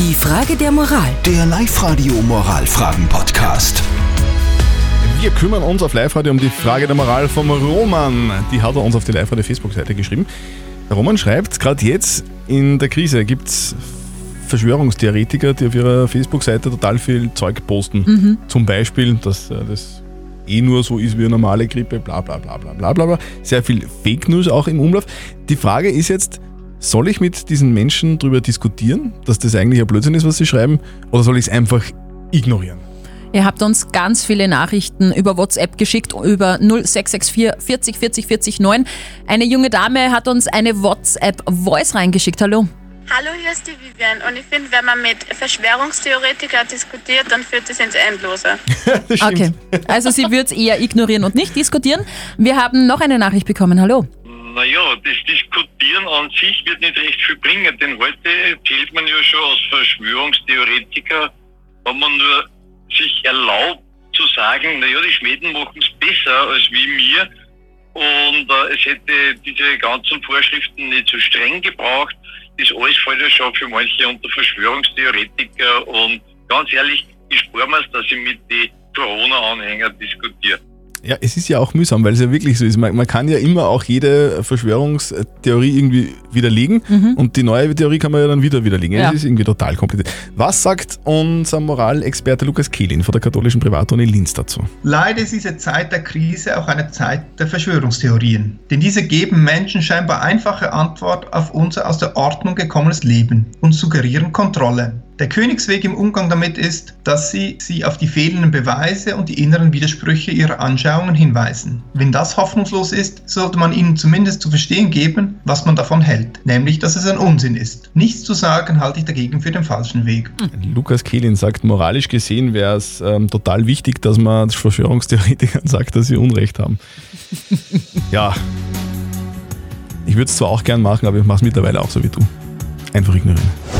Die Frage der Moral. Der Live-Radio Moralfragen-Podcast. Wir kümmern uns auf Live-Radio um die Frage der Moral vom Roman. Die hat er uns auf die Live-Radio Facebook-Seite geschrieben. Der Roman schreibt, gerade jetzt in der Krise gibt es Verschwörungstheoretiker, die auf ihrer Facebook-Seite total viel Zeug posten. Zum Beispiel, dass äh, das eh nur so ist wie eine normale Grippe, bla bla bla bla bla bla. bla. Sehr viel Fake News auch im Umlauf. Die Frage ist jetzt, soll ich mit diesen Menschen darüber diskutieren, dass das eigentlich ein Blödsinn ist, was sie schreiben, oder soll ich es einfach ignorieren? Ihr habt uns ganz viele Nachrichten über WhatsApp geschickt, über 0664 40 40 40 9. Eine junge Dame hat uns eine WhatsApp-Voice reingeschickt. Hallo. Hallo, hier ist die Vivian und ich finde, wenn man mit Verschwörungstheoretikern diskutiert, dann führt das ins Endlose. Das. Okay. Also sie wird es eher ignorieren und nicht diskutieren. Wir haben noch eine Nachricht bekommen. Hallo. Naja, das Diskutieren an sich wird nicht recht viel bringen, denn heute zählt man ja schon als Verschwörungstheoretiker, wenn man nur sich erlaubt zu sagen, naja, die Schweden machen es besser als wie mir und äh, es hätte diese ganzen Vorschriften nicht so streng gebraucht. Das alles fällt ja schon für manche unter Verschwörungstheoretiker und ganz ehrlich, ich spare mir dass ich mit den Corona-Anhängern diskutiere. Ja, es ist ja auch mühsam, weil es ja wirklich so ist. Man, man kann ja immer auch jede Verschwörungstheorie irgendwie widerlegen und die neue Theorie kann man ja dann wieder widerlegen. Ja. Es ist irgendwie total kompliziert. Was sagt unser Moralexperte Lukas Kehlin von der katholischen Privatuni Linz dazu? Leider ist diese Zeit der Krise auch eine Zeit der Verschwörungstheorien. Denn diese geben Menschen scheinbar einfache Antwort auf unser aus der Ordnung gekommenes Leben und suggerieren Kontrolle. Der Königsweg im Umgang damit ist, dass sie sie auf die fehlenden Beweise und die inneren Widersprüche ihrer Anschauungen hinweisen. Wenn das hoffnungslos ist, sollte man ihnen zumindest zu verstehen geben, was man davon hält, nämlich dass es ein Unsinn ist. Nichts zu sagen halte ich dagegen für den falschen Weg. Lukas Kehlin sagt, moralisch gesehen wäre es ähm, total wichtig, dass man Verschwörungstheoretikern sagt, dass sie Unrecht haben. ja. Ich würde es zwar auch gern machen, aber ich mache es mittlerweile auch so wie du. Einfach ignorieren.